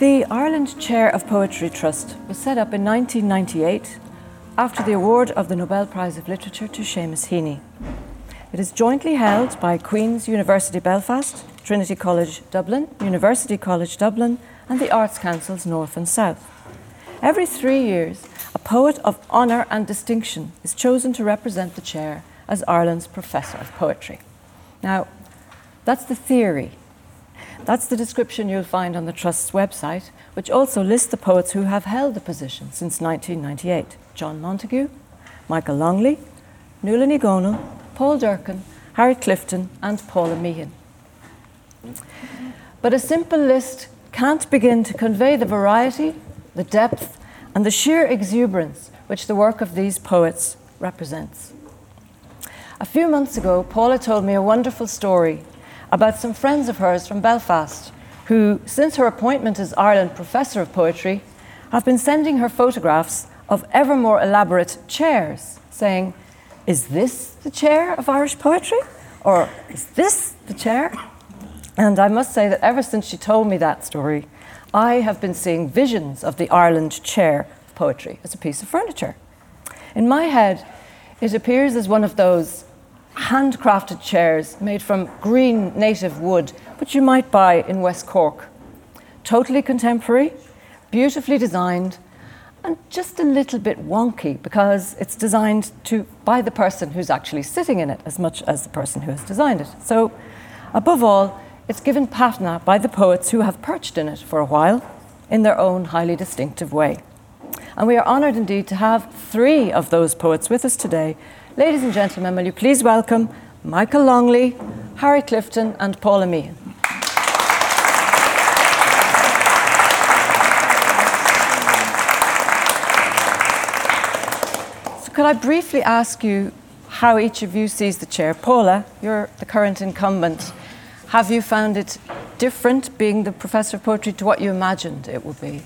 The Ireland Chair of Poetry Trust was set up in 1998 after the award of the Nobel Prize of Literature to Seamus Heaney. It is jointly held by Queen's University Belfast, Trinity College Dublin, University College Dublin, and the Arts Councils North and South. Every three years, a poet of honour and distinction is chosen to represent the chair as Ireland's Professor of Poetry. Now, that's the theory. That's the description you'll find on the Trust's website, which also lists the poets who have held the position since 1998 John Montague, Michael Longley, Nuala Dhomhnaill, Paul Durcan, Harry Clifton, and Paula Meehan. But a simple list can't begin to convey the variety, the depth, and the sheer exuberance which the work of these poets represents. A few months ago, Paula told me a wonderful story about some friends of hers from Belfast who, since her appointment as Ireland Professor of Poetry, have been sending her photographs of ever more elaborate chairs, saying, Is this the chair of Irish poetry? Or is this the chair? And I must say that ever since she told me that story, I have been seeing visions of the Ireland chair of poetry as a piece of furniture. In my head, it appears as one of those handcrafted chairs made from green native wood, which you might buy in West Cork. Totally contemporary, beautifully designed, and just a little bit wonky because it's designed to by the person who's actually sitting in it as much as the person who has designed it. So, above all, it's given patina by the poets who have perched in it for a while in their own highly distinctive way. And we are honoured indeed to have three of those poets with us today. Ladies and gentlemen, will you please welcome Michael Longley, Harry Clifton, and Paula Meehan. So, could I briefly ask you how each of you sees the chair? Paula, you're the current incumbent. Have you found it different being the professor of poetry to what you imagined it would be?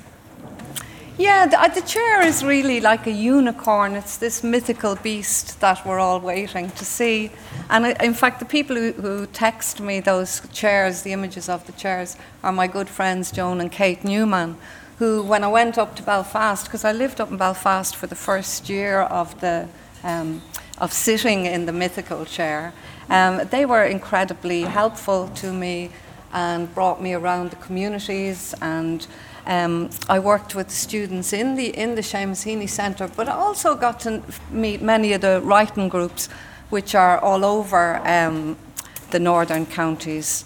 Yeah, the, uh, the, chair is really like a unicorn. It's this mythical beast that we're all waiting to see. And in fact, the people who, who text me those chairs, the images of the chairs, are my good friends Joan and Kate Newman, who, when I went up to Belfast, because I lived up in Belfast for the first year of the um, of sitting in the mythical chair, um, they were incredibly helpful to me and brought me around the communities and. Um, I worked with students in the in the Seamus Heaney Centre, but I also got to meet many of the writing groups, which are all over um, the northern counties.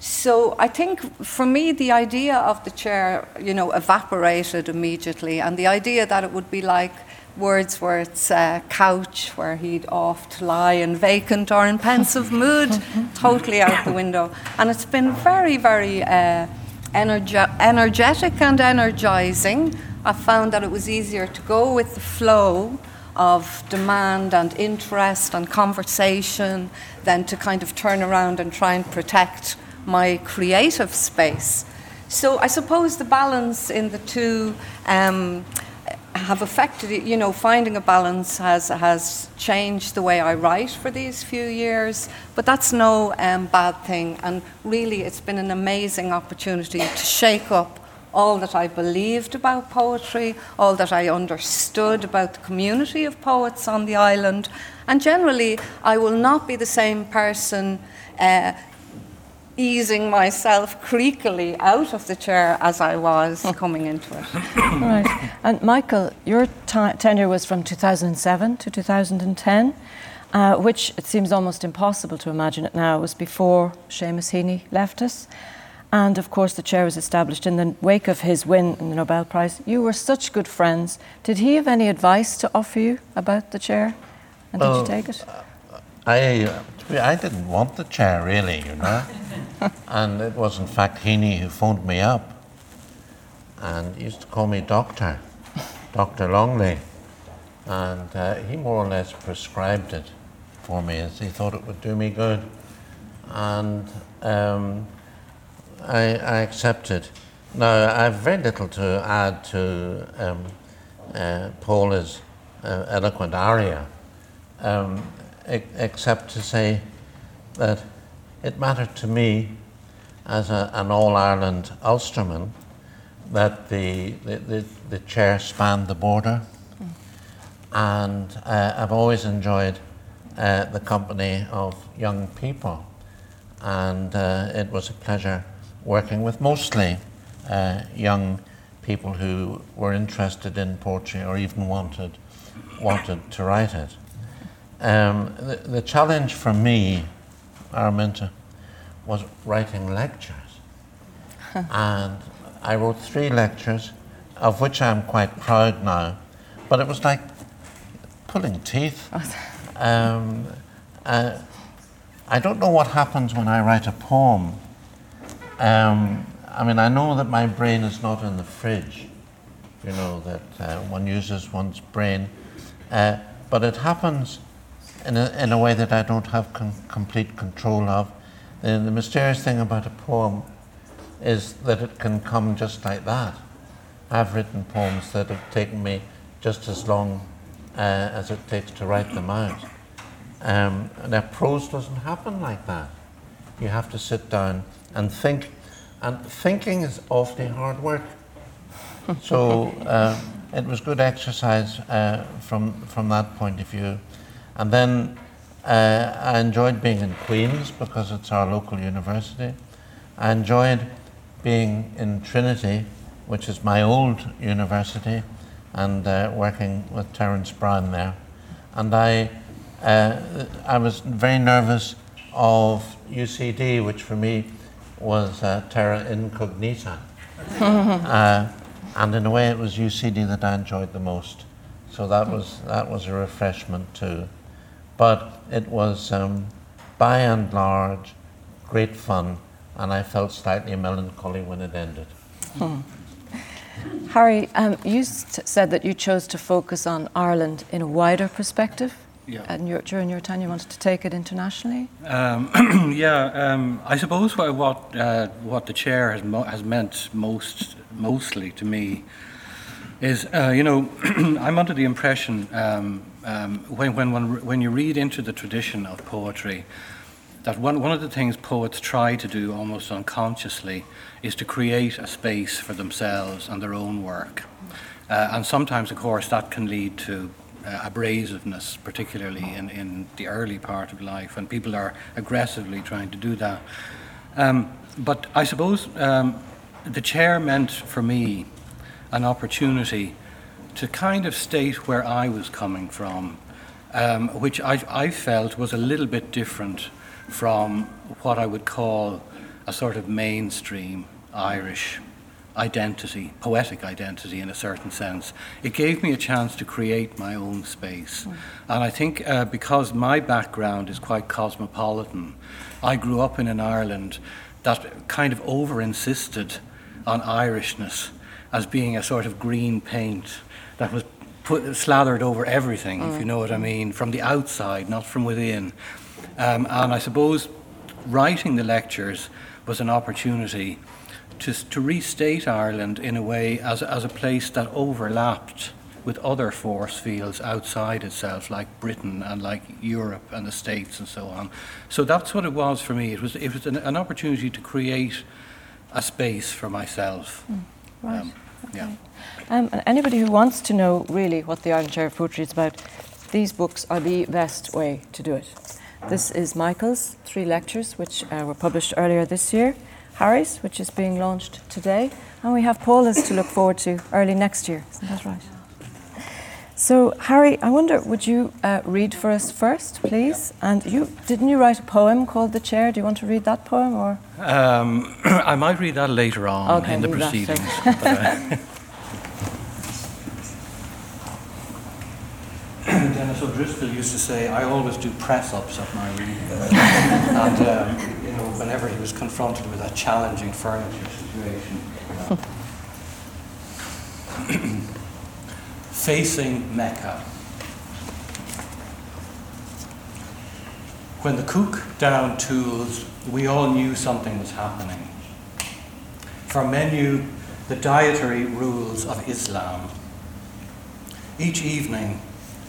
So I think for me, the idea of the chair, you know, evaporated immediately, and the idea that it would be like Wordsworth's uh, couch where he'd oft lie in vacant or in pensive mood, totally out the window. And it's been very, very uh, energe- energetic and energizing. I found that it was easier to go with the flow of demand and interest and conversation than to kind of turn around and try and protect my creative space. So I suppose the balance in the two um, have affected. You know, finding a balance has has changed the way I write for these few years. But that's no um, bad thing, and really, it's been an amazing opportunity to shake up all that I believed about poetry, all that I understood about the community of poets on the island, and generally, I will not be the same person. Uh, easing myself creakily out of the chair as I was coming into it. right. And Michael, your t- tenure was from 2007 to 2010, uh, which it seems almost impossible to imagine it now. It was before Seamus Heaney left us. And of course, the chair was established in the wake of his win in the Nobel Prize. You were such good friends. Did he have any advice to offer you about the chair? And well, did you take it? I, I didn't want the chair, really, you know. and it was, in fact, Heaney who phoned me up and he used to call me Doctor, Dr. Longley. And uh, he more or less prescribed it for me as he thought it would do me good. And um, I, I, accepted. Now, I have very little to add to um, uh, Paula's uh, eloquent aria, um, except to say that it mattered to me as a, an All Ireland Ulsterman that the, the, the, the chair spanned the border. And uh, I've always enjoyed uh, the company of young people. And uh, it was a pleasure working with mostly uh, young people who were interested in poetry or even wanted, wanted to write it. Um, the, the challenge for me, Araminta, was writing lectures. and I wrote three lectures, of which I'm quite proud now, but it was like pulling teeth. Um, uh, I don't know what happens when I write a poem. Um, I mean, I know that my brain is not in the fridge, you know, that uh, one uses one's brain, uh, but it happens in a, in a way that I don't have con- complete control of. And the mysterious thing about a poem is that it can come just like that. I've written poems that have taken me just as long uh, as it takes to write them out. Um, and prose doesn't happen like that. You have to sit down and think, and thinking is awfully hard work. so uh, it was good exercise uh, from from that point of view. And then uh, I enjoyed being in Queen's because it's our local university. I enjoyed being in Trinity, which is my old university, and uh, working with Terence Brown there. And I, uh, I was very nervous of UCD, which for me was uh, terra incognita. Uh, and in a way, it was UCD that I enjoyed the most. So that was, that was a refreshment too. But it was, um, by and large, great fun, and I felt slightly melancholy when it ended. Hmm. Harry, um, you said that you chose to focus on Ireland in a wider perspective. Yeah. And your, during your time, you wanted to take it internationally. Um, yeah, um, I suppose what what, uh, what the chair has mo- has meant most mostly to me is, uh, you know, I'm under the impression um, when, when, when, when you read into the tradition of poetry, that one, one of the things poets try to do almost unconsciously is to create a space for themselves and their own work. Uh, and sometimes, of course, that can lead to uh, abrasiveness, particularly in, in the early part of life, when people are aggressively trying to do that. Um, but I suppose um, the chair meant for me an opportunity to kind of state where I was coming from, um, which I, I felt was a little bit different from what I would call a sort of mainstream Irish identity, poetic identity in a certain sense. It gave me a chance to create my own space. Mm. And I think uh, because my background is quite cosmopolitan, I grew up in an Ireland that kind of over insisted on Irishness as being a sort of green paint that was put, slathered over everything, mm. if you know what I mean, from the outside, not from within. Um, and I suppose writing the lectures was an opportunity to, to restate Ireland in a way as, as a place that overlapped with other force fields outside itself, like Britain and like Europe and the States and so on. So that's what it was for me. It was, it was an, an opportunity to create a space for myself. Mm, right. Um. Yeah. Um, and anybody who wants to know really what the Ireland Chair of Poetry is about, these books are the best way to do it. This is Michael's three lectures, which uh, were published earlier this year, Harry's, which is being launched today, and we have Paula's to look forward to early next year. Isn't that right? So, Harry, I wonder, would you uh, read for us first, please? And you didn't you write a poem called "The Chair"? Do you want to read that poem, or? Um, I might read that later on okay, in the proceedings. Dennis O'Driscoll used to say, I always do press ups at my reading. and, um, you know, whenever he was confronted with a challenging furniture situation. Facing Mecca. When the cook down tools, we all knew something was happening. For menu, the dietary rules of Islam. Each evening,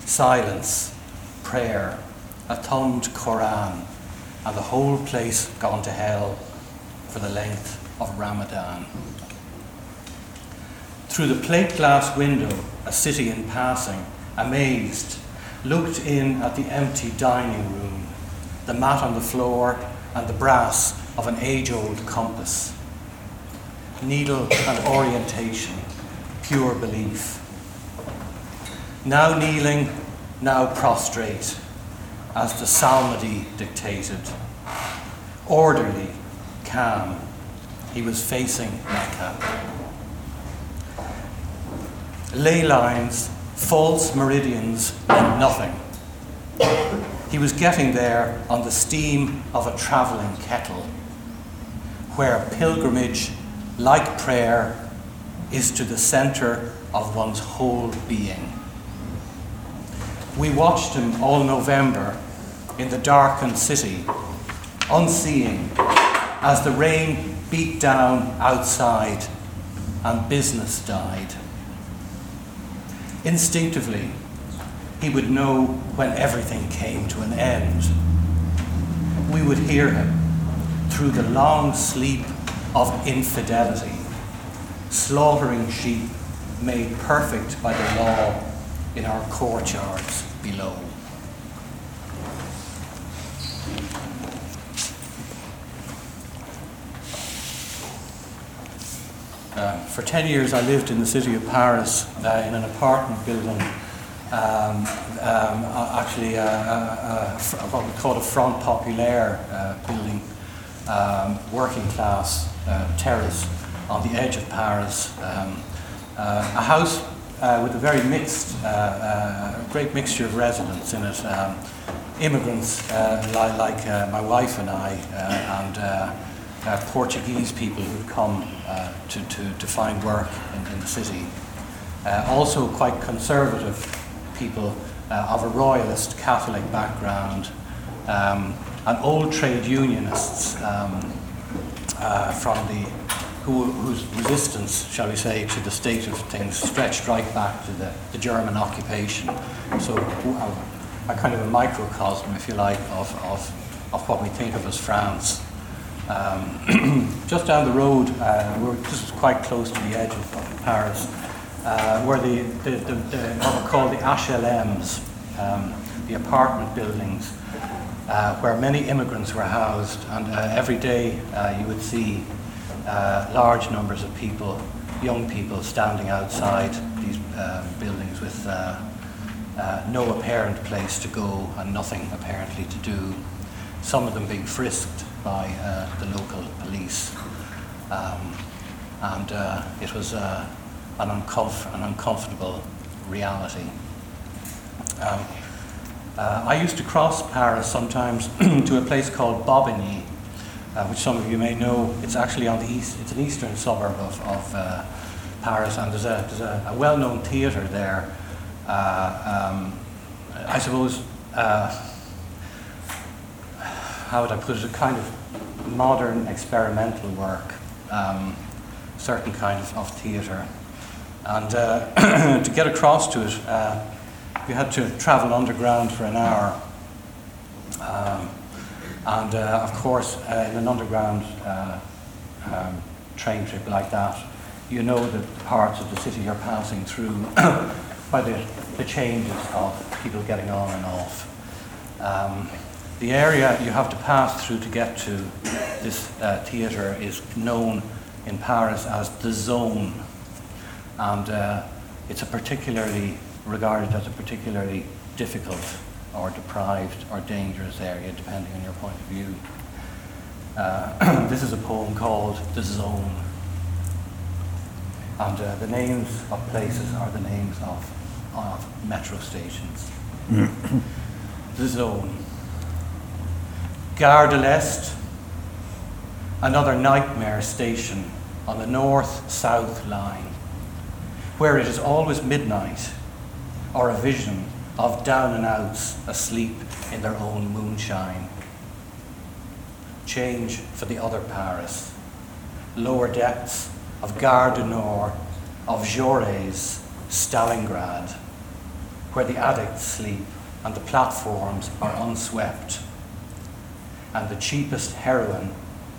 silence, prayer, a thumbed Quran, and the whole place gone to hell for the length of Ramadan. through the plate glass window, a city in passing, amazed, looked in at the empty dining room, the mat on the floor, and the brass of an age old compass. Needle and orientation, pure belief. Now kneeling, now prostrate, as the psalmody dictated. Orderly, calm, he was facing Mecca. Ley lines, false meridians and nothing. He was getting there on the steam of a travelling kettle, where pilgrimage, like prayer, is to the centre of one's whole being. We watched him all November in the darkened city, unseeing, as the rain beat down outside and business died. Instinctively, he would know when everything came to an end. We would hear him through the long sleep of infidelity, slaughtering sheep made perfect by the law in our courtyards below. Uh, for 10 years, I lived in the city of Paris uh, in an apartment building, um, um, actually uh, uh, uh, what we call a Front Populaire building, um, working class terrace on the edge of Paris. Um, a house with a very mixed, great mixture of residents in it. Um, immigrants like, like my wife and I, and uh, Portuguese people who'd come uh, to, to, to find work in, in the city. Uh, also, quite conservative people uh, of a royalist Catholic background, um, and old trade unionists um, uh, from the who, whose resistance, shall we say, to the state of things stretched right back to the, the German occupation. So, a, a kind of a microcosm, if you like, of, of, of what we think of as France. Um, just down the road, uh, we're just quite close to the edge of, of Paris, uh, where the, the, the, the, what we call the HLMs, um, the apartment buildings, uh, where many immigrants were housed, and uh, every day uh, you would see uh, large numbers of people, young people, standing outside these buildings with no apparent place to go and nothing apparently to do. Some of them being frisked by uh, the local police. Um, and uh, it was uh, an, uncomf- an uncomfortable reality. Um, uh, I used to cross Paris sometimes to a place called Bobigny, uh, which some of you may know. It's actually on the east, it's an eastern suburb of, of uh, Paris, and there's a, there's a, a well known theatre there. Um, I suppose how would I put it, a kind of modern experimental work, um, certain kind of, of theatre. And uh, to get across to it, uh, you had to travel underground for an hour. Um, and uh, of course, uh, in an underground uh, um, train trip like that, you know the parts of the city you're passing through by the, the changes of people getting on and off. Um, the area you have to pass through to get to this uh, theatre is known in Paris as the zone, and uh, it's a particularly regarded as a particularly difficult or deprived or dangerous area, depending on your point of view. Uh, this is a poem called The Zone. And uh, the names of places are the names of, of metro stations. the Zone. Gare de l'Est, another nightmare station on the north south line, where it is always midnight or a vision of down and outs asleep in their own moonshine. Change for the other Paris, lower depths of Gare du Nord, of Jaurès, Stalingrad, where the addicts sleep and the platforms are unswept and the cheapest heroin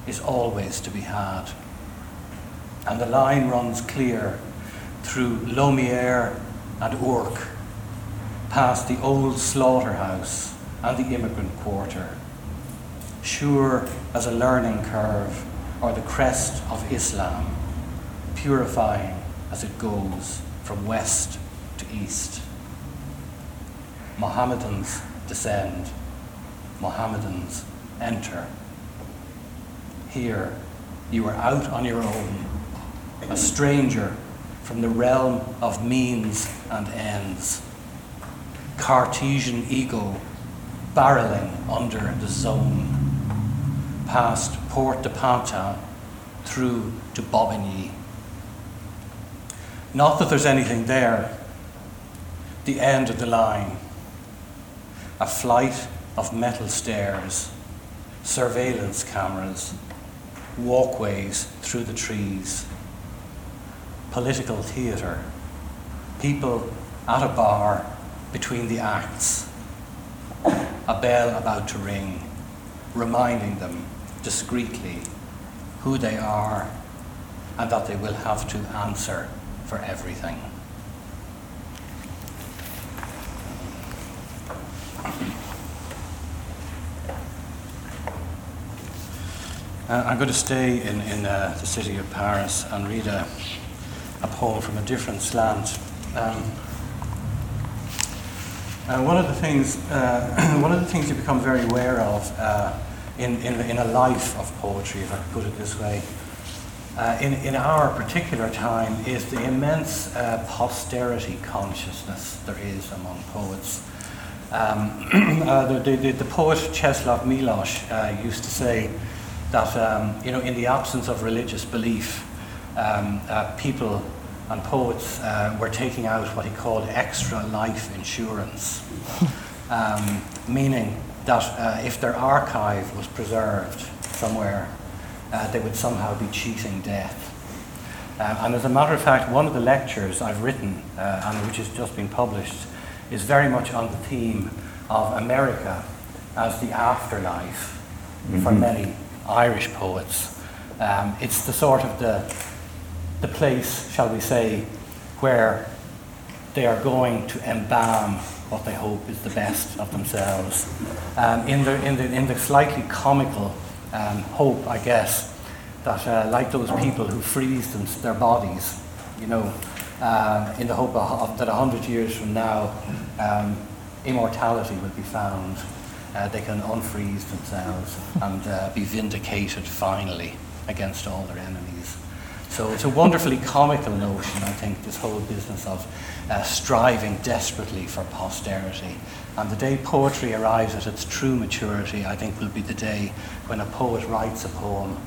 is always to be had. And the line runs clear through Laumière and Ourcq, past the old slaughterhouse and the immigrant quarter, sure as a learning curve or the crest of Islam, purifying as it goes from west to east. Mohammedans descend, Mohammedans enter. Here, you are out on your own, a stranger from the realm of means and ends. Cartesian ego barreling under the zone, past Porte de Pantin through to Bobigny. Not that there's anything there, the end of the line. A flight of metal stairs, surveillance cameras, walkways through the trees, political theatre, people at a bar between the acts, a bell about to ring, reminding them discreetly who they are and that they will have to answer for everything. Uh, I'm going to stay in, in uh, the city of Paris and read a, a poem from a different slant. Um, uh, one of the things, uh, one of the things you become very aware of uh, in, in, in a life of poetry, if I could put it this way, uh, in, in our particular time, is the immense posterity consciousness there is among poets. Um, the, the, the, poet Czeslaw Milosz used to say, that um, you know, in the absence of religious belief, um, uh, people and poets uh, were taking out what he called extra life insurance, um, meaning that uh, if their archive was preserved somewhere, uh, they would somehow be cheating death. Uh, and as a matter of fact, one of the lectures I've written, uh, and which has just been published, is very much on the theme of America as the afterlife mm-hmm. for many Irish poets. Um, it's the sort of the, the place, shall we say, where they are going to embalm what they hope is the best of themselves. Um, in, the, in, the, in the slightly comical um, hope, I guess, that uh, like those people who freeze them, their bodies, you know, uh, in the hope of, of that a hundred years from now, um, immortality will be found uh, they can unfreeze themselves and uh, be vindicated finally against all their enemies. So it's a wonderfully comical notion, I think, this whole business of uh, striving desperately for posterity. And the day poetry arrives at its true maturity, I think, will be the day when a poet writes a poem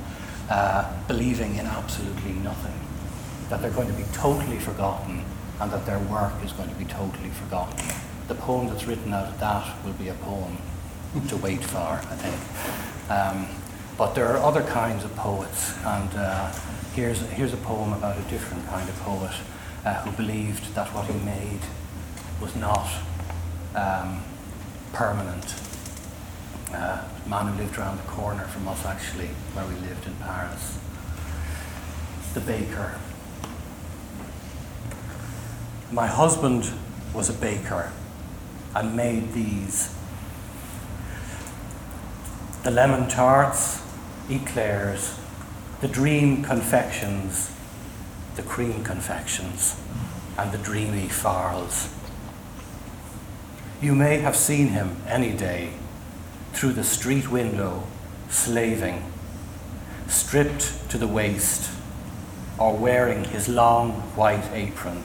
uh, believing in absolutely nothing, that they're going to be totally forgotten and that their work is going to be totally forgotten. The poem that's written out of that will be a poem to wait for, I think. Um, but there are other kinds of poets, and uh, here's, here's a poem about a different kind of poet uh, who believed that what he made was not um, permanent. Uh, a man who lived around the corner from us, actually, where we lived in Paris. The baker. My husband was a baker and made these the lemon tarts, eclairs, the dream confections, the cream confections, and the dreamy farls. You may have seen him any day through the street window, slaving, stripped to the waist, or wearing his long white apron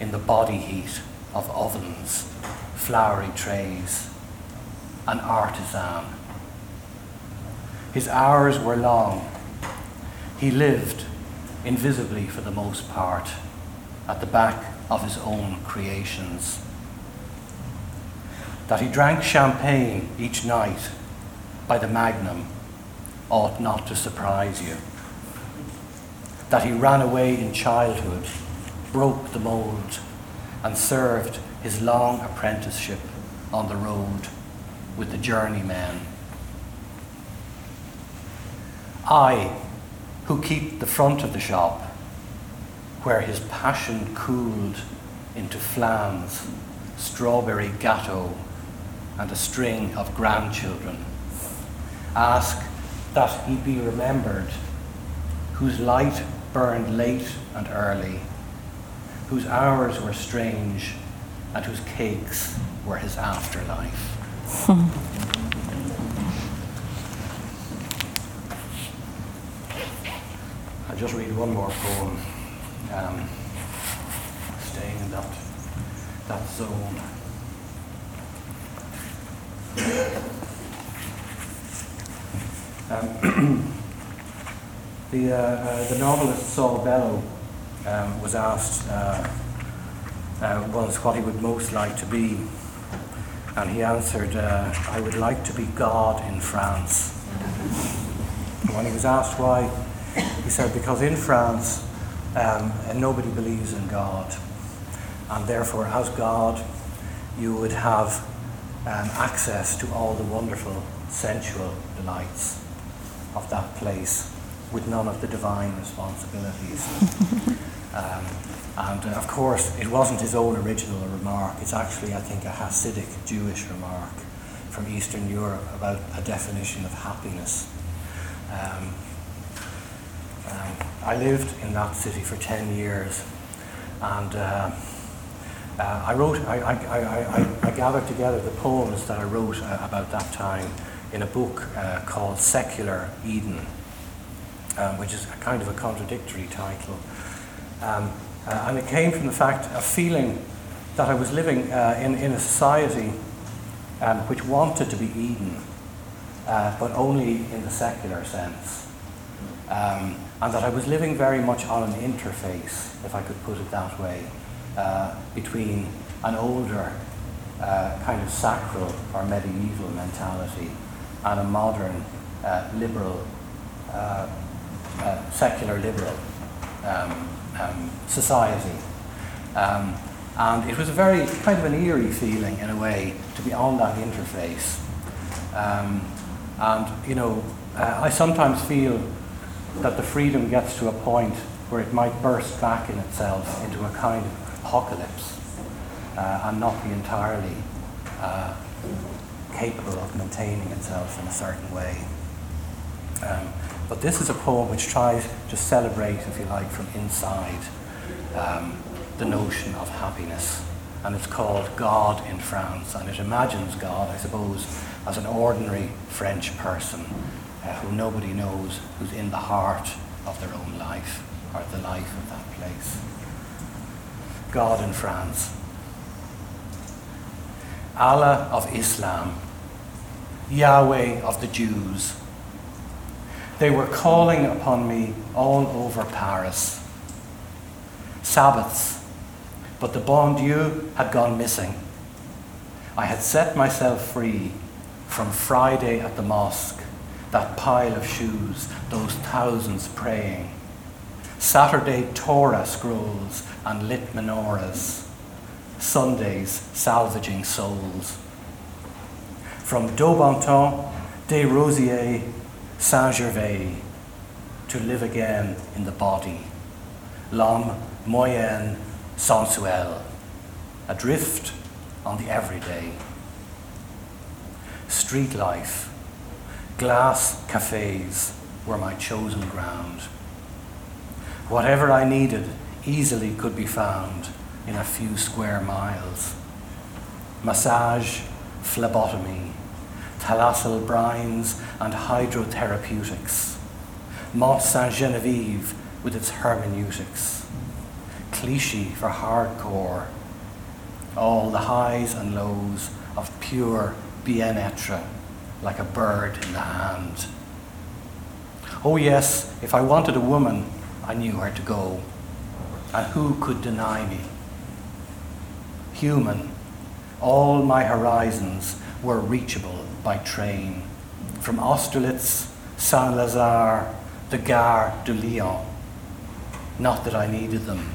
in the body heat of ovens, floury trays, an artisan his hours were long. He lived, invisibly for the most part, at the back of his own creations. That he drank champagne each night by the magnum ought not to surprise you. That he ran away in childhood, broke the mould, and served his long apprenticeship on the road with the journeymen I, who keep the front of the shop, where his passion cooled into flans, strawberry gateau, and a string of grandchildren. Ask that he be remembered, whose light burned late and early, whose hours were strange, and whose cakes were his afterlife. I'll just read one more poem, um, staying in that, that zone. Um, the, uh, uh, the novelist Saul Bellow um, was asked uh, uh, once what he would most like to be, and he answered, uh, I would like to be God in France. When he was asked why, he said, because in France, um, nobody believes in God, and therefore, as God, you would have um, access to all the wonderful sensual delights of that place with none of the divine responsibilities. um, and uh, of course, it wasn't his own original remark. It's actually, I think, a Hasidic Jewish remark from Eastern Europe about a definition of happiness. Um, um, I lived in that city for 10 years, and uh, uh, I wrote, I, I, I, I, gathered together the poems that I wrote uh, about that time in a book uh, called Secular Eden, um, which is a kind of a contradictory title. Um, uh, and it came from the fact of feeling that I was living uh, in, in a society um, which wanted to be Eden, but only in the secular sense. Um, and that I was living very much on an interface, if I could put it that way, uh, between an older uh, kind of sacral or medieval mentality and a modern uh, liberal, uh, uh, secular liberal um, um, society. Um, and it was a very kind of an eerie feeling, in a way, to be on that interface. Um, and, you know, uh, I sometimes feel that the freedom gets to a point where it might burst back in itself into a kind of apocalypse uh, and not be entirely uh, capable of maintaining itself in a certain way. Um, but this is a poem which tries to celebrate, if you like, from inside um, the notion of happiness. And it's called God in France. And it imagines God, I suppose, as an ordinary French person uh, who nobody knows, who's in the heart of their own life, or the life of that place. God in France. Allah of Islam, Yahweh of the Jews. They were calling upon me all over Paris. Sabbaths, but the bon Dieu had gone missing. I had set myself free from Friday at the mosque, that pile of shoes, those thousands praying. Saturday Torah scrolls and lit menorahs. Sundays salvaging souls. From Daubenton, Des Rosiers, Saint Gervais, to live again in the body. L'homme moyen sensuel, adrift on the everyday. Street life, glass cafes were my chosen ground. Whatever I needed easily could be found in a few square miles. Massage, phlebotomy, thalassal brines and hydrotherapeutics. Mont Saint Genevieve with its hermeneutics. Clichy for hardcore. All the highs and lows of pure bien-être like a bird in the hand. Oh, yes, if I wanted a woman, I knew where to go. And who could deny me? human, all my horizons were reachable by train. From Austerlitz, Saint Lazare, the Gare de Lyon. Not that I needed them.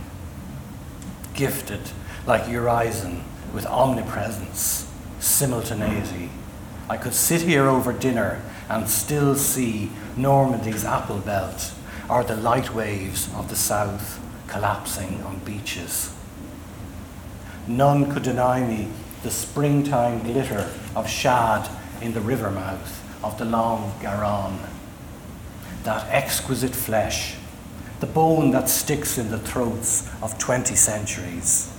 Gifted like Urizen with omnipresence, simultaneity. I could sit here over dinner and still see Normandy's apple belt or the light waves of the south collapsing on beaches. None could deny me the springtime glitter of shad in the river mouth of the long Garonne. That exquisite flesh, the bone that sticks in the throats of 20 centuries.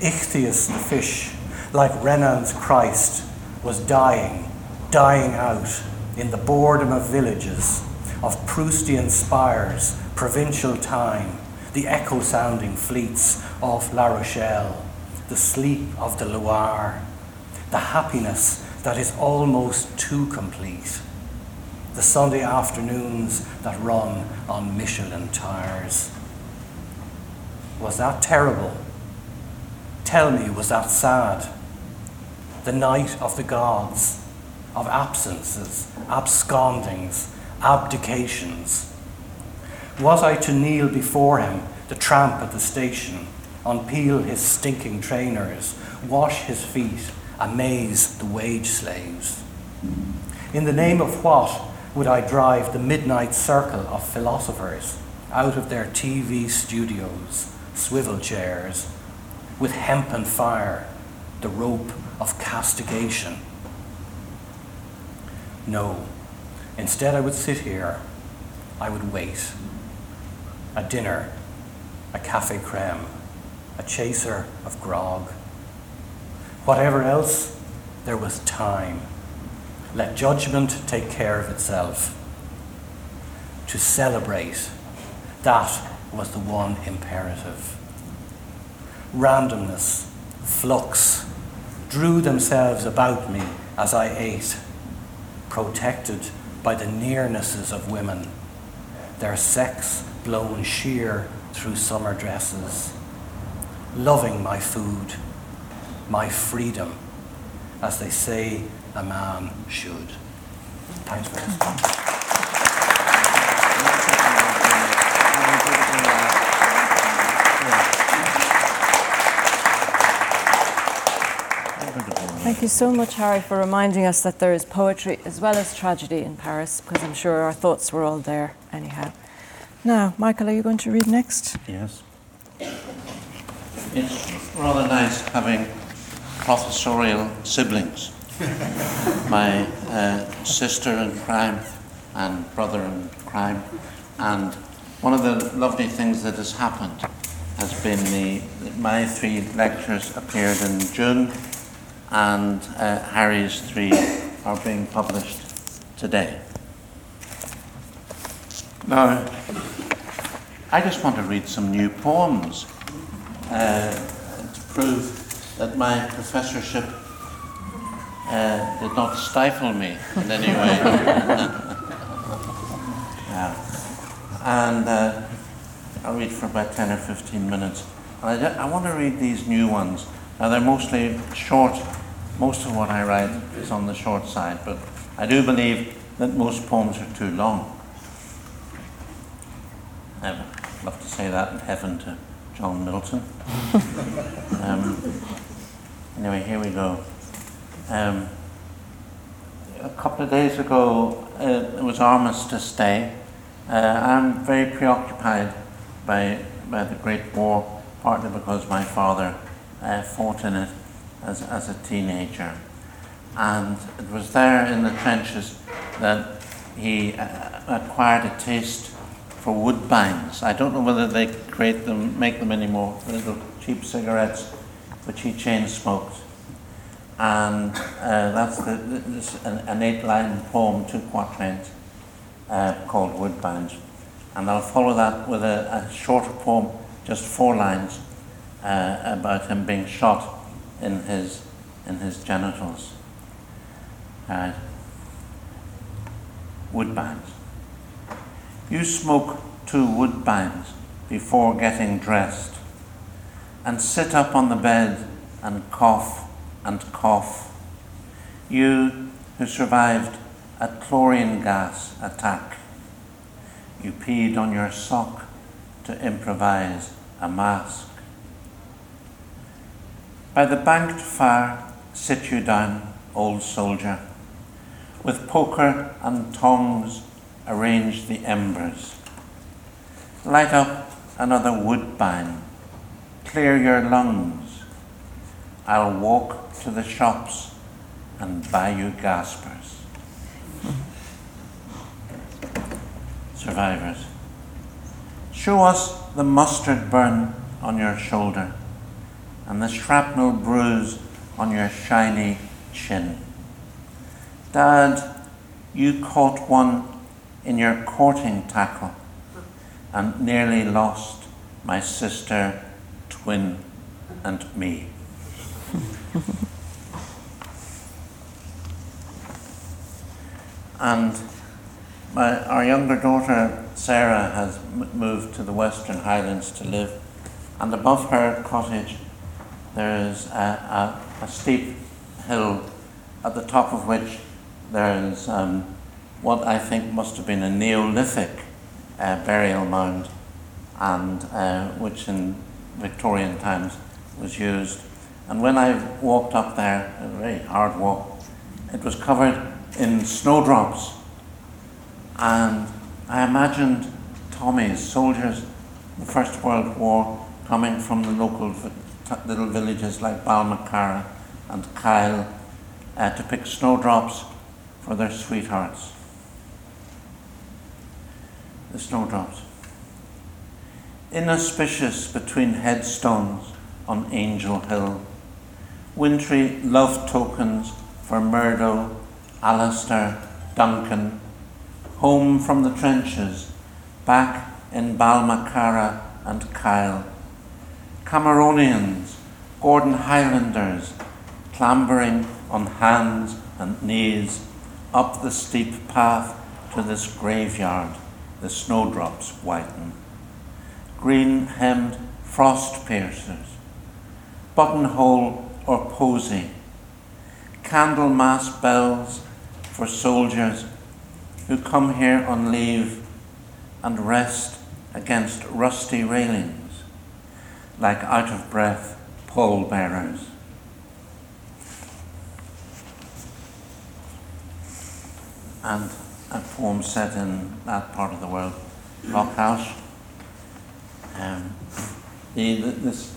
Ichthyus the fish, like Renan's Christ, was dying, dying out in the boredom of villages, of Proustian spires, provincial time, the echo sounding fleets off La Rochelle, the sleep of the Loire, the happiness that is almost too complete, the Sunday afternoons that run on Michelin tires. Was that terrible? Tell me, was that sad? The night of the gods, of absences, abscondings, abdications. Was I to kneel before him, the tramp at the station, unpeel his stinking trainers, wash his feet, amaze the wage slaves? In the name of what would I drive the midnight circle of philosophers out of their TV studios, swivel chairs, with hempen fire, the rope of castigation? No. Instead, I would sit here. I would wait. A dinner, a cafe creme, a chaser of grog. Whatever else, there was time. Let judgment take care of itself. To celebrate, that was the one imperative. Randomness, flux, drew themselves about me as I ate, protected by the nearnesses of women, their sex blown sheer through summer dresses, loving my food, my freedom, as they say a man should. Thanks for listening. Thank you so much, Harry, for reminding us that there is poetry as well as tragedy in Paris, because I'm sure our thoughts were all there anyhow. Now, Michael, are you going to read next? Yes. It's rather nice having professorial siblings. My uh, sister in crime and brother in crime. And one of the lovely things that has happened has been the my three lectures appeared in June, and uh, Harry's three are being published today. Now, I just want to read some new poems uh, to prove that my professorship uh, did not stifle me in any way. yeah. And uh, I'll read for about 10 or 15 minutes. And I, I want to read these new ones. Now, they're mostly short. Most of what I write is on the short side, but I do believe that most poems are too long. I would love to say that in heaven to John Milton. um, anyway, here we go. Um, a couple of days ago, uh, it was Armistice Day. Uh, I'm very preoccupied by, by the Great War, partly because my father uh, fought in it as, as a teenager. And it was there in the trenches that he uh, acquired a taste for woodbines. I don't know whether they create them, make them anymore, little cheap cigarettes, which he chain smoked. And uh, that's the, this, an, an eight line poem, two quatrains, uh, called Woodbines. And I'll follow that with a, a shorter poem, just four lines, uh, about him being shot in his, in his genitals. Uh, woodbines. You smoke two woodbines before getting dressed, and sit up on the bed and cough and cough. You who survived a chlorine gas attack. You peed on your sock to improvise a mask. By the banked fire, sit you down, old soldier. With poker and tongs, arrange the embers. Light up another woodbine. Clear your lungs. I'll walk to the shops and buy you gaspers. Survivors. Show us the mustard burn on your shoulder and the shrapnel bruise on your shiny chin. Dad, you caught one in your courting tackle and nearly lost my sister, twin, and me. and my, our younger daughter, Sarah, has m- moved to the Western Highlands to live, and above her cottage there is a, a, a steep hill at the top of which there is um, what I think must have been a Neolithic uh, burial mound, and uh, which in Victorian times was used. And when I walked up there, a very hard walk, it was covered in snowdrops. And I imagined Tommies, soldiers in the First World War, coming from the local little villages like Balmacara and Kyle uh, to pick snowdrops for their sweethearts. The snowdrops. Inauspicious between headstones on Angel Hill. Wintry love tokens for Murdo, Alistair, Duncan. Home from the trenches, back in Balmacara and Kyle Cameronians, Gordon Highlanders, clambering on hands and knees up the steep path to this graveyard the snowdrops whiten. Green hemmed frost piercers, buttonhole or posy, Candlemas bells for soldiers who come here on leave and rest against rusty railings like out of breath pallbearers. And a poem set in that part of the world, Lochalsh. Um, the, this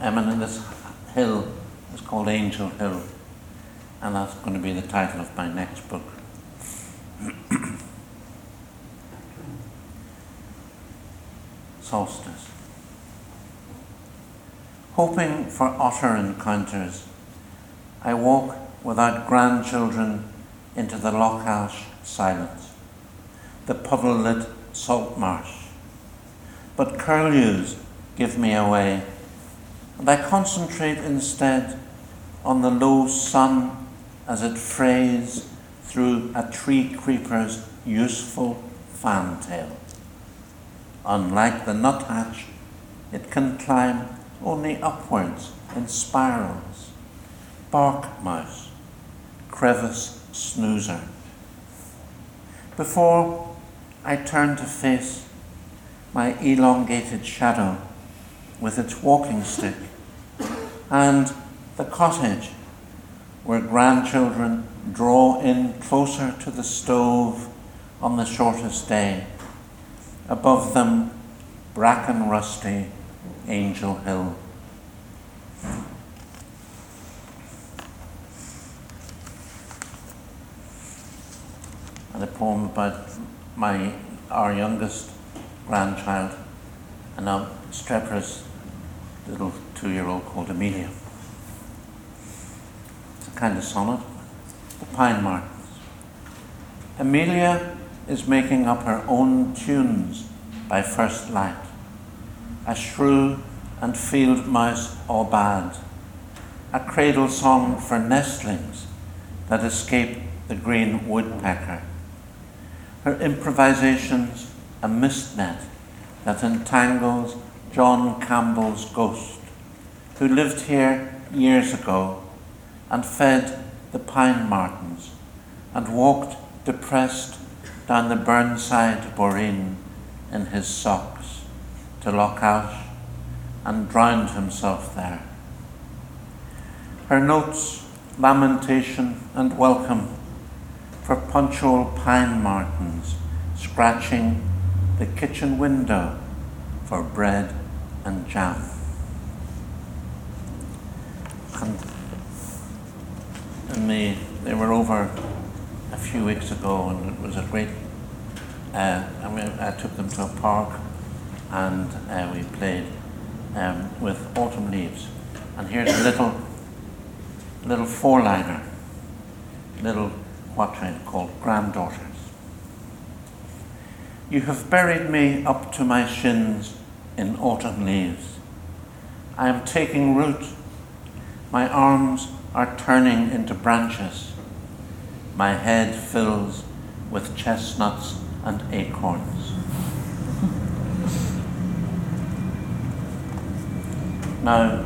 eminent, this hill is called Angel Hill, and that's going to be the title of my next book. Solstice hoping for otter encounters. I walk without grandchildren into the Lochalsh silence, the puddle lit salt marsh. But curlews give me away, and I concentrate instead on the low sun as it frays through a tree creeper's useful fantail. Unlike the nuthatch, it can climb only upwards in spirals. Bark mouse, crevice snoozer. Before I turn to face my elongated shadow with its walking stick and the cottage where grandchildren draw in closer to the stove on the shortest day. Above them, bracken rusty Angel Hill. And a poem about my our youngest grandchild, and now Strepra's little two-year-old called Amelia. It's a kind of sonnet. The Pine Martens. Amelia is making up her own tunes by first light a shrew and field mouse or bad, a cradle song for nestlings that escape the green woodpecker. Her improvisations, a mist net that entangles John Campbell's ghost, who lived here years ago and fed the pine martens and walked depressed down the Burnside Boreen in his sock to Lochalsh and drowned himself there. Her notes, lamentation and welcome for punctual pine martens scratching the kitchen window for bread and jam. And, and they, they were over a few weeks ago, and it was a great. Uh, I, mean, I took them to a park, and uh, we played um, with autumn leaves. And here's a little, little four-liner, little quatrain called Granddaughters. You have buried me up to my shins in autumn leaves. I am taking root. My arms are turning into branches. My head fills with chestnuts and acorns. Now,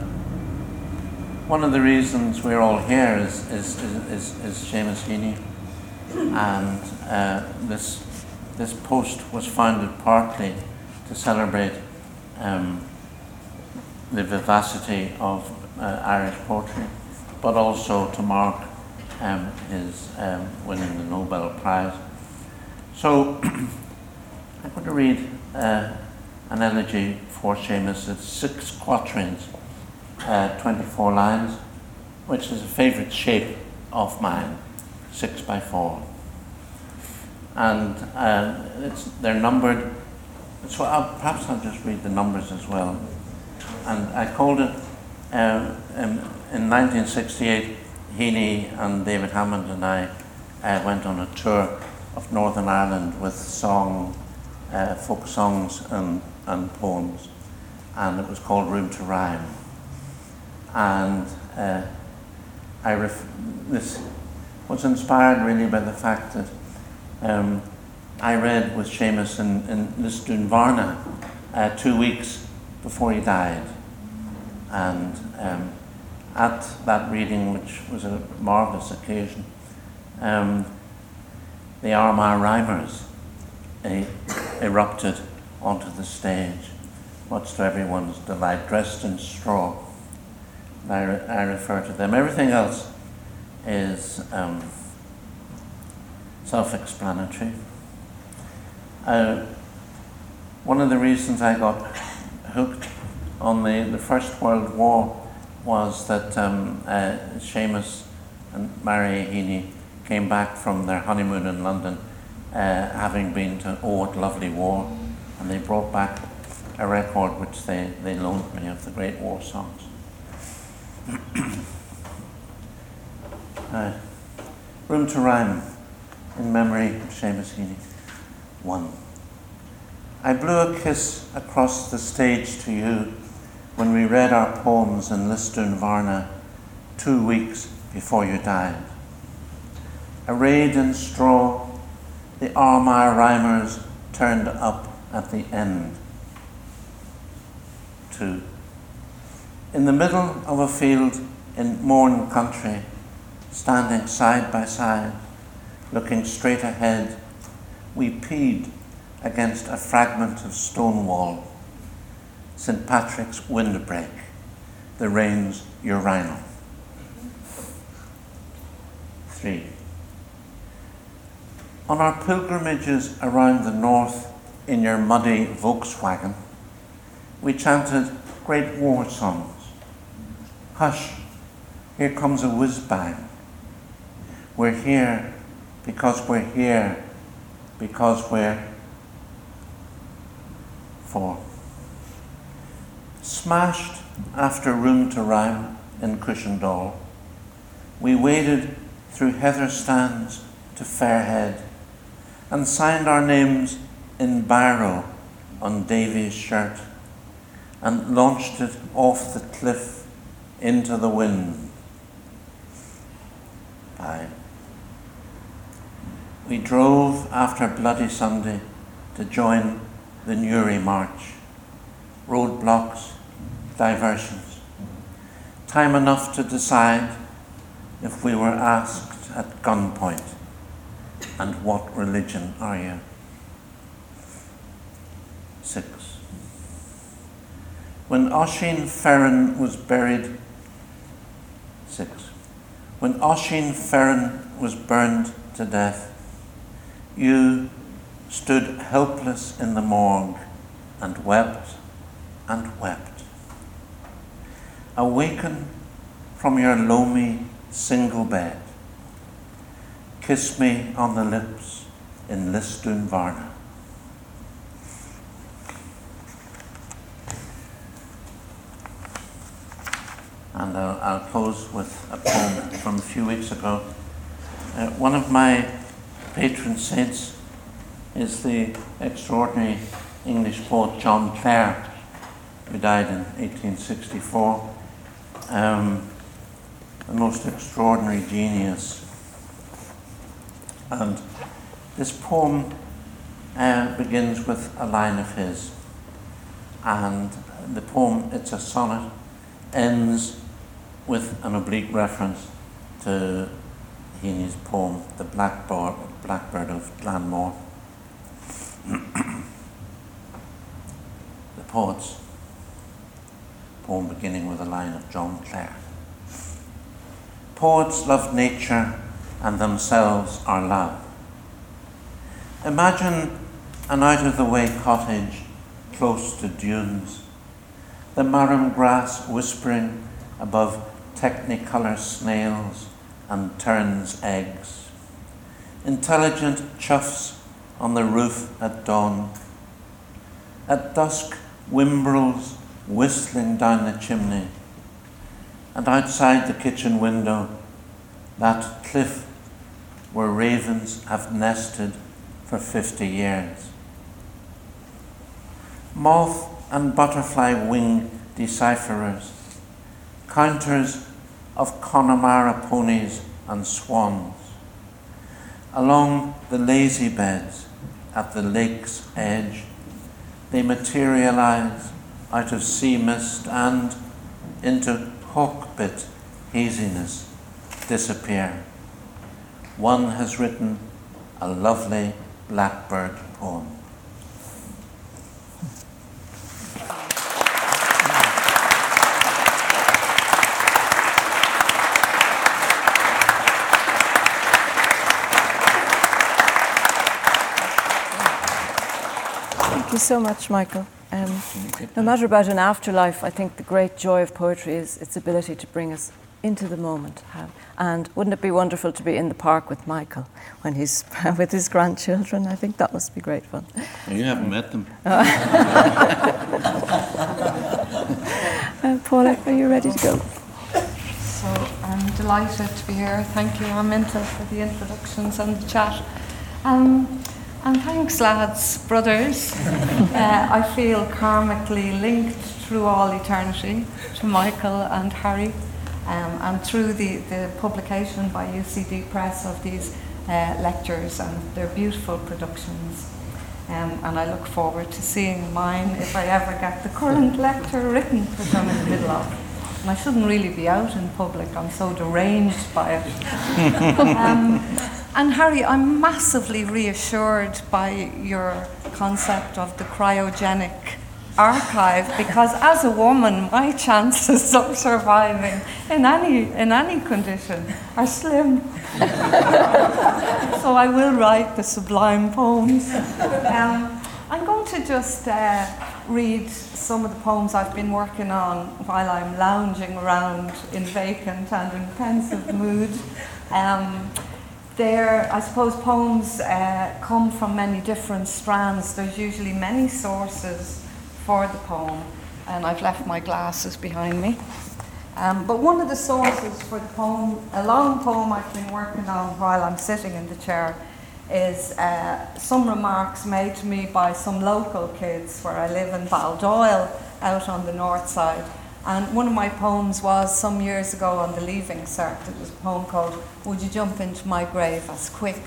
one of the reasons we're all here is, is, is, is, is Seamus Heaney, and uh, this, this post was founded partly to celebrate um, the vivacity of uh, Irish poetry, but also to mark um, his um, winning the Nobel Prize. So I'm going to read uh, an elegy for Seamus. It's six quatrains, uh, 24 lines, which is a favourite shape of mine, six by four. And uh, they're numbered, so I'll, perhaps I'll just read the numbers as well. And I called it, uh, in, in 1968, Heaney and David Hammond and I uh, went on a tour of Northern Ireland with song, uh, folk songs and, and poems, and it was called Room to Rhyme. And uh, I ref- this was inspired really by the fact that um, I read with Seamus in, in Varna uh, two weeks before he died. And um, at that reading, which was a marvellous occasion, um, the Armagh Rhymers uh, erupted onto the stage, much to everyone's delight, dressed in straw. I, re- I refer to them. Everything else is um, self explanatory. Uh, one of the reasons I got hooked on the, the First World War was that um, uh, Seamus and Mary Heaney came back from their honeymoon in London, uh, having been to Oh What Lovely War, and they brought back a record which they, they loaned me of the great war songs. uh, Room to Rhyme in memory of Seamus Heaney. One. I blew a kiss across the stage to you when we read our poems in Lisdoonvarna two weeks before you died. Arrayed in straw, the Armagh rhymers turned up at the end. Two. In the middle of a field in Mourne country, standing side by side, looking straight ahead, we peed against a fragment of stone wall. St. Patrick's windbreak, the rain's urinal. Three. On our pilgrimages around the north in your muddy Volkswagen, we chanted great war songs. Hush, here comes a whiz bang. We're here because we're here because we're for. Smashed after room to rhyme in Cushendall, we waded through heather stands to Fairhead and signed our names in biro on Davy's shirt and launched it off the cliff into the wind. Five. We drove after Bloody Sunday to join the Newry March. Roadblocks, diversions. Time enough to decide if we were asked at gunpoint, and what religion are you? Six. When Oisin Ferran was buried, six. When Oisin Ferran was burned to death, you stood helpless in the morgue and wept and wept. Awaken from your loamy single bed. Kiss me on the lips in Lisdoonvarna. And I'll, I'll, close with a poem from a few weeks ago. Uh, one of my patron saints is the extraordinary English poet John Clare, who died in 1864. Um, a most extraordinary genius. And this poem uh, begins with a line of his. And the poem, it's a sonnet, ends with an oblique reference to Heaney's poem, The Blackbird, Blackbird of Glanmore. the poet's poem beginning with a line of John Clare. Poets love nature and themselves are love. Imagine an out of the way cottage close to dunes, the marram grass whispering above technicolor snails and terns' eggs, intelligent choughs on the roof at dawn. At dusk, whimbrels whistling down the chimney and outside the kitchen window, that cliff where ravens have nested for 50 years. Moth and butterfly wing decipherers, counters of Connemara ponies and swans, along the lazy beds at the lake's edge, they materialize out of sea mist and into hawkbit haziness disappear. One has written a lovely blackbird poem. Thank you so much, Michael. Um, no matter about an afterlife, I think the great joy of poetry is its ability to bring us into the moment. And wouldn't it be wonderful to be in the park with Michael when he's with his grandchildren? I think that must be great fun. You haven't met them. uh, Paula, are you ready to go? So I'm delighted to be here. Thank you, Arminta, for the introductions and the chat. Um, and thanks, lads, brothers. uh, I feel karmically linked through all eternity to Michael and Harry, um, and through the, the publication by UCD Press of these uh, lectures and their beautiful productions. Um, and I look forward to seeing mine if I ever get the current lecture written, which I'm in the middle of. I shouldn't really be out in public, I'm so deranged by it. um, and Harry, I'm massively reassured by your concept of the cryogenic archive because as a woman my chances of surviving in any in any condition are slim. So I will write the sublime poems. Um, I'm going to just uh, read some of the poems I've been working on while I'm lounging around in vacant and in pensive mood um, there, I suppose poems uh, come from many different strands. There's usually many sources for the poem, and I've left my glasses behind me. Um, but one of the sources for the poem, a long poem I've been working on while I'm sitting in the chair, is uh, some remarks made to me by some local kids where I live in Baldoyle out on the north side. And one of my poems was some years ago on the Leaving Cert. It was a poem called Would You Jump Into My Grave as Quick?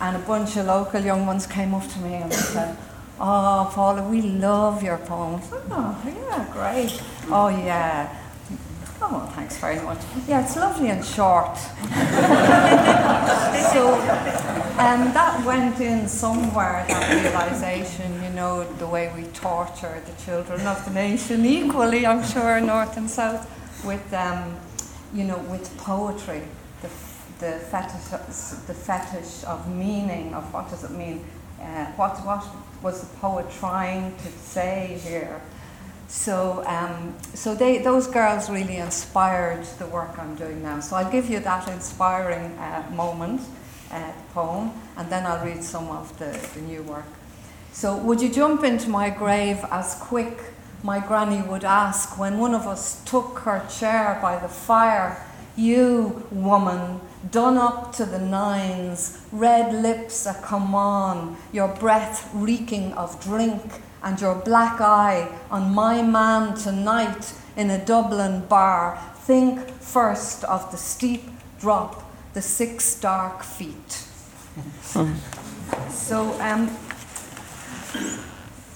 And a bunch of local young ones came up to me and said, Oh, Paula, we love your poems. Oh, yeah, great. Oh, yeah. Oh, well, thanks very much. Yeah, it's lovely and short. so um, that went in somewhere, that realization, you know, the way we torture the children of the nation equally, I'm sure, north and south, with, um, you know, with poetry, the, the, fetish, the fetish of meaning, of what does it mean, uh, what, what was the poet trying to say here? So, um, so they, those girls really inspired the work I'm doing now. So I'll give you that inspiring uh, moment, uh, poem, and then I'll read some of the, the new work. So, would you jump into my grave as quick? My granny would ask when one of us took her chair by the fire. You, woman, done up to the nines, red lips a come on, your breath reeking of drink and your black eye on my man tonight in a Dublin bar, think first of the steep drop, the six dark feet. so, um,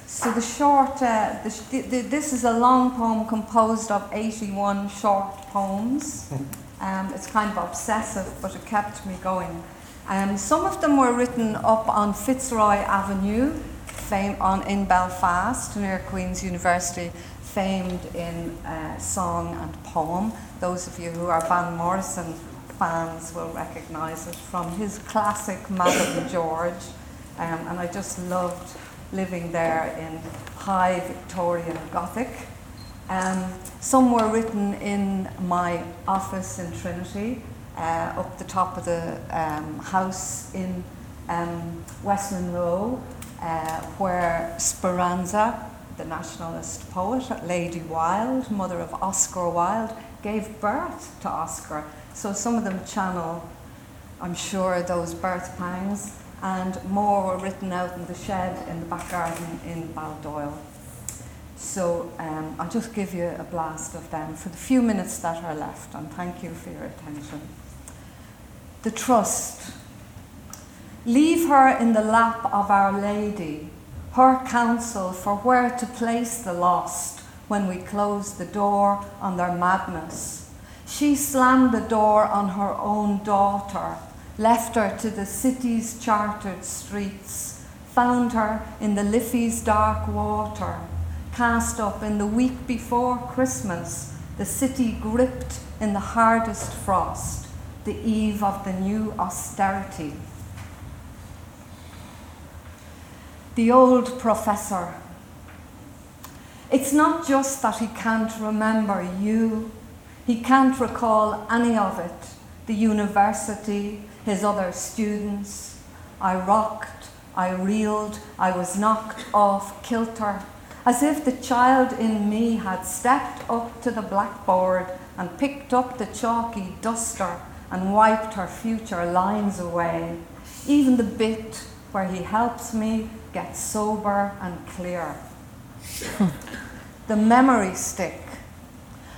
so the short, uh, the, the, this is a long poem composed of 81 short poems. Um, it's kind of obsessive, but it kept me going. Um, some of them were written up on Fitzroy Avenue, fame on, in Belfast, near Queen's University, famed in uh, song and poem. Those of you who are Van Morrison fans will recognise it from his classic Madame George. Um, and I just loved living there in high Victorian Gothic. Um, some were written in my office in Trinity, uh, up the top of the um, house in um, Westland Row, uh, where Speranza, the nationalist poet, Lady Wilde, mother of Oscar Wilde, gave birth to Oscar. So some of them channel, I'm sure, those birth pangs, and more were written out in the shed in the back garden in Baldoyle. So um, I'll just give you a blast of them for the few minutes that are left, and thank you for your attention. The trust Leave her in the lap of Our Lady, her counsel for where to place the lost when we close the door on their madness. She slammed the door on her own daughter, left her to the city's chartered streets, found her in the Liffey's dark water, cast up in the week before Christmas, the city gripped in the hardest frost, the eve of the new austerity. the old professor. It's not just that he can't remember you, he can't recall any of it the university, his other students. I rocked, I reeled, I was knocked off kilter, as if the child in me had stepped up to the blackboard and picked up the chalky duster and wiped her future lines away, even the bit where he helps me get sober and clear. the memory stick.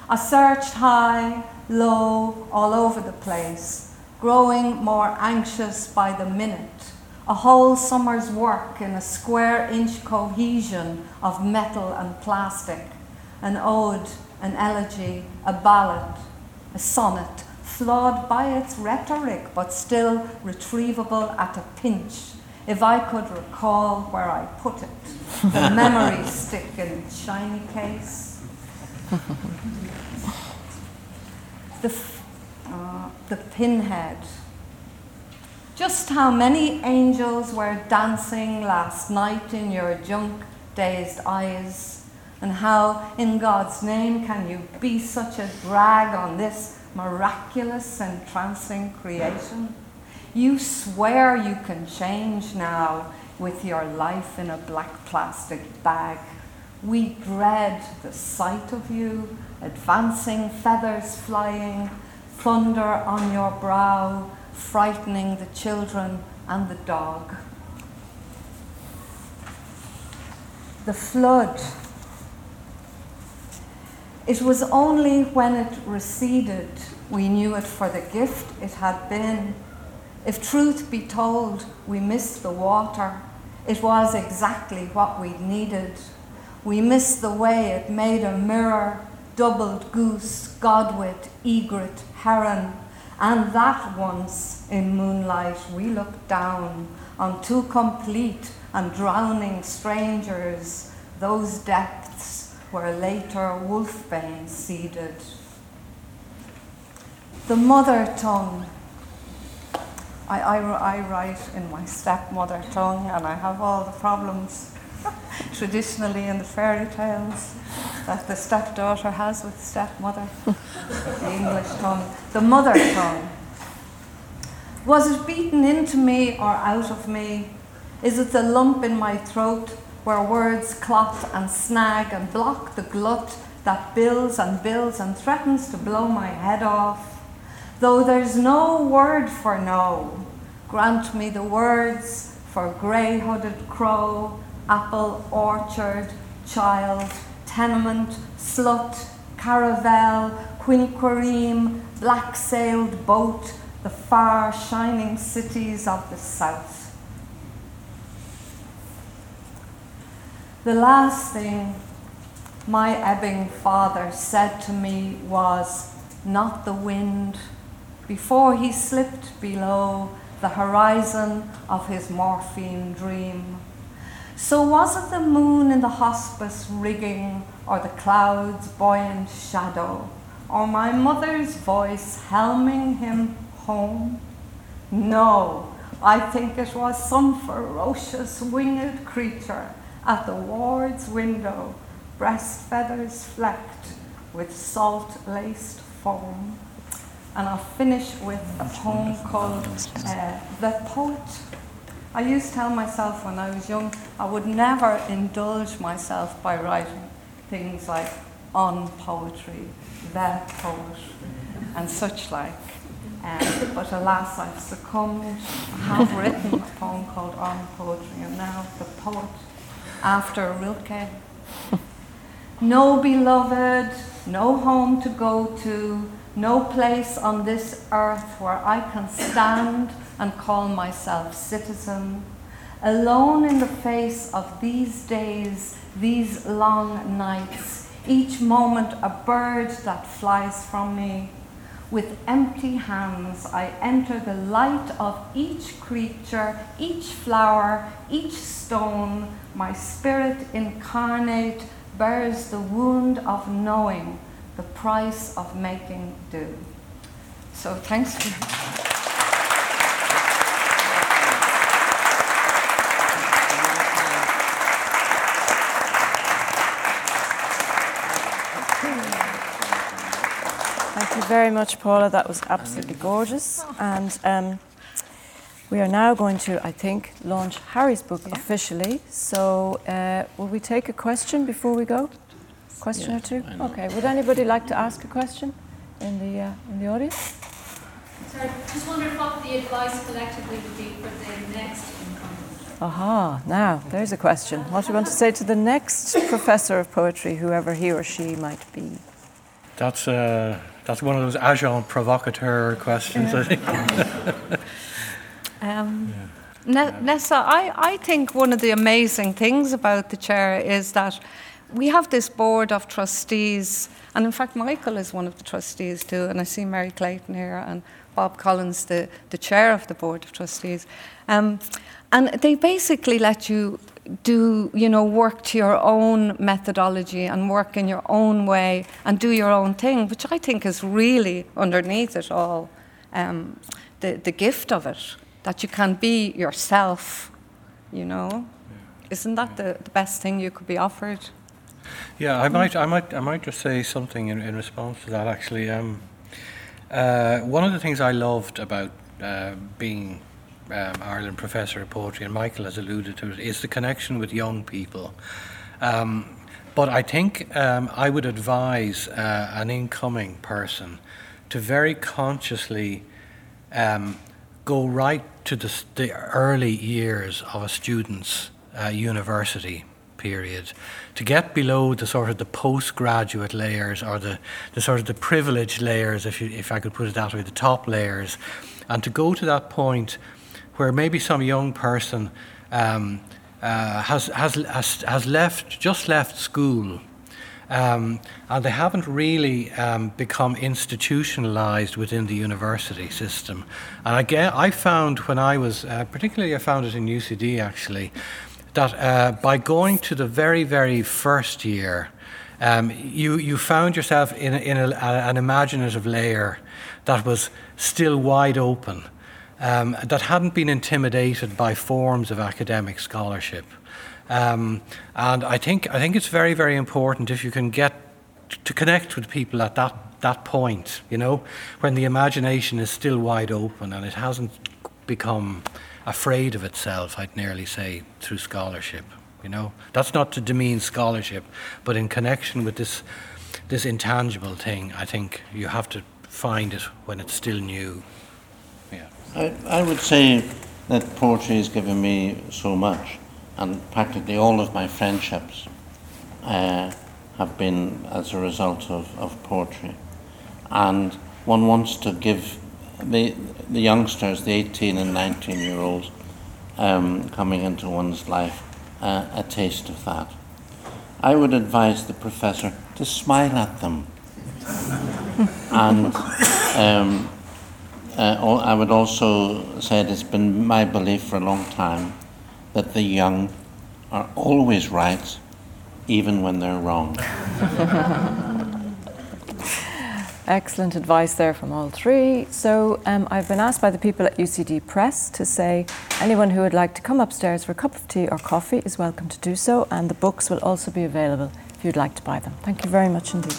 I searched high, low, all over the place, growing more anxious by the minute. A whole summer's work in a square inch cohesion of metal and plastic. An ode, an elegy, a ballad, a sonnet, flawed by its rhetoric but still retrievable at a pinch if I could recall where I put it, the memory stick in its shiny case, the, uh, the pinhead. Just how many angels were dancing last night in your junk dazed eyes, and how, in God's name, can you be such a drag on this miraculous, entrancing creation? You swear you can change now with your life in a black plastic bag. We dread the sight of you, advancing feathers flying, thunder on your brow, frightening the children and the dog. The flood. It was only when it receded we knew it for the gift it had been if truth be told, we missed the water. It was exactly what we needed. We missed the way it made a mirror, doubled goose, godwit, egret, heron, and that once in moonlight we looked down on two complete and drowning strangers, those depths where later wolfbane seeded. The mother tongue I, I, I write in my stepmother tongue and I have all the problems traditionally in the fairy tales. That the stepdaughter has with stepmother, the English tongue, the mother tongue. Was it beaten into me or out of me? Is it the lump in my throat where words clot and snag and block the glut that builds and builds and threatens to blow my head off? Though there's no word for no, grant me the words for grey hooded crow, apple orchard, child, tenement, slut, caravel, quinquereme, black sailed boat, the far shining cities of the south. The last thing my ebbing father said to me was, Not the wind, before he slipped below the horizon of his morphine dream. So was it the moon in the hospice rigging, or the clouds' buoyant shadow, or my mother's voice helming him home? No, I think it was some ferocious winged creature at the ward's window, breast feathers flecked with salt laced foam. And I'll finish with a poem called uh, The Poet. I used to tell myself when I was young I would never indulge myself by writing things like on poetry, the poet, and such like. Um, but alas, I've succumbed. I have written a poem called On Poetry, and now The Poet after Rilke. no beloved, no home to go to, no place on this earth where I can stand and call myself citizen. Alone in the face of these days, these long nights, each moment a bird that flies from me. With empty hands, I enter the light of each creature, each flower, each stone, my spirit incarnate bears the wound of knowing the price of making do. So thanks for. Thank you very much, Paula. That was absolutely gorgeous. And um, we are now going to, I think, launch Harry's book yeah. officially. So, uh, will we take a question before we go? Question yes, or two? Okay. Would anybody like to ask a question in the uh, in the audience? Sorry, I just wondered what the advice collectively would be for the next Aha, now there's a question. What do you want to say to the next professor of poetry, whoever he or she might be? That's, uh, that's one of those agent provocateur questions, yeah. I think. Um, yeah. Nessa, I, I think one of the amazing things about the chair is that we have this board of trustees, and in fact, Michael is one of the trustees too, and I see Mary Clayton here and Bob Collins, the, the chair of the board of trustees. Um, and they basically let you do, you know, work to your own methodology and work in your own way and do your own thing, which I think is really underneath it all um, the, the gift of it that you can be yourself, you know. Yeah. Isn't that the, the best thing you could be offered? Yeah, I might, I might, I might just say something in, in response to that. Actually, um, uh, one of the things I loved about uh, being um, Ireland Professor of Poetry, and Michael has alluded to it, is the connection with young people. Um, but I think um, I would advise uh, an incoming person to very consciously um, go right to the, the early years of a student's uh, university period to get below the sort of the postgraduate layers or the, the sort of the privileged layers if, you, if I could put it that way the top layers and to go to that point where maybe some young person um, uh, has, has, has, has left just left school um, and they haven't really um, become institutionalized within the university system. And again, I found when I was, uh, particularly I found it in UCD actually, that uh, by going to the very, very first year, um, you, you found yourself in, in a, an imaginative layer that was still wide open, um, that hadn't been intimidated by forms of academic scholarship. Um, and I think I think it's very very important if you can get to connect with people at that that point, you know, when the imagination is still wide open and it hasn't become afraid of itself, I'd nearly say, through scholarship. You know, that's not to demean scholarship, but in connection with this this intangible thing, I think you have to find it when it's still new. I, I would say that poetry has given me so much, and practically all of my friendships uh, have been as a result of, of poetry. And one wants to give the, the youngsters, the 18 and 19 year olds, um, coming into one's life, uh, a taste of that. I would advise the professor to smile at them. and um, uh, I would also say it's been my belief for a long time that the young are always right, even when they're wrong. Excellent advice there from all three. So um, I've been asked by the people at UCD Press to say anyone who would like to come upstairs for a cup of tea or coffee is welcome to do so, and the books will also be available if you'd like to buy them. Thank you very much indeed.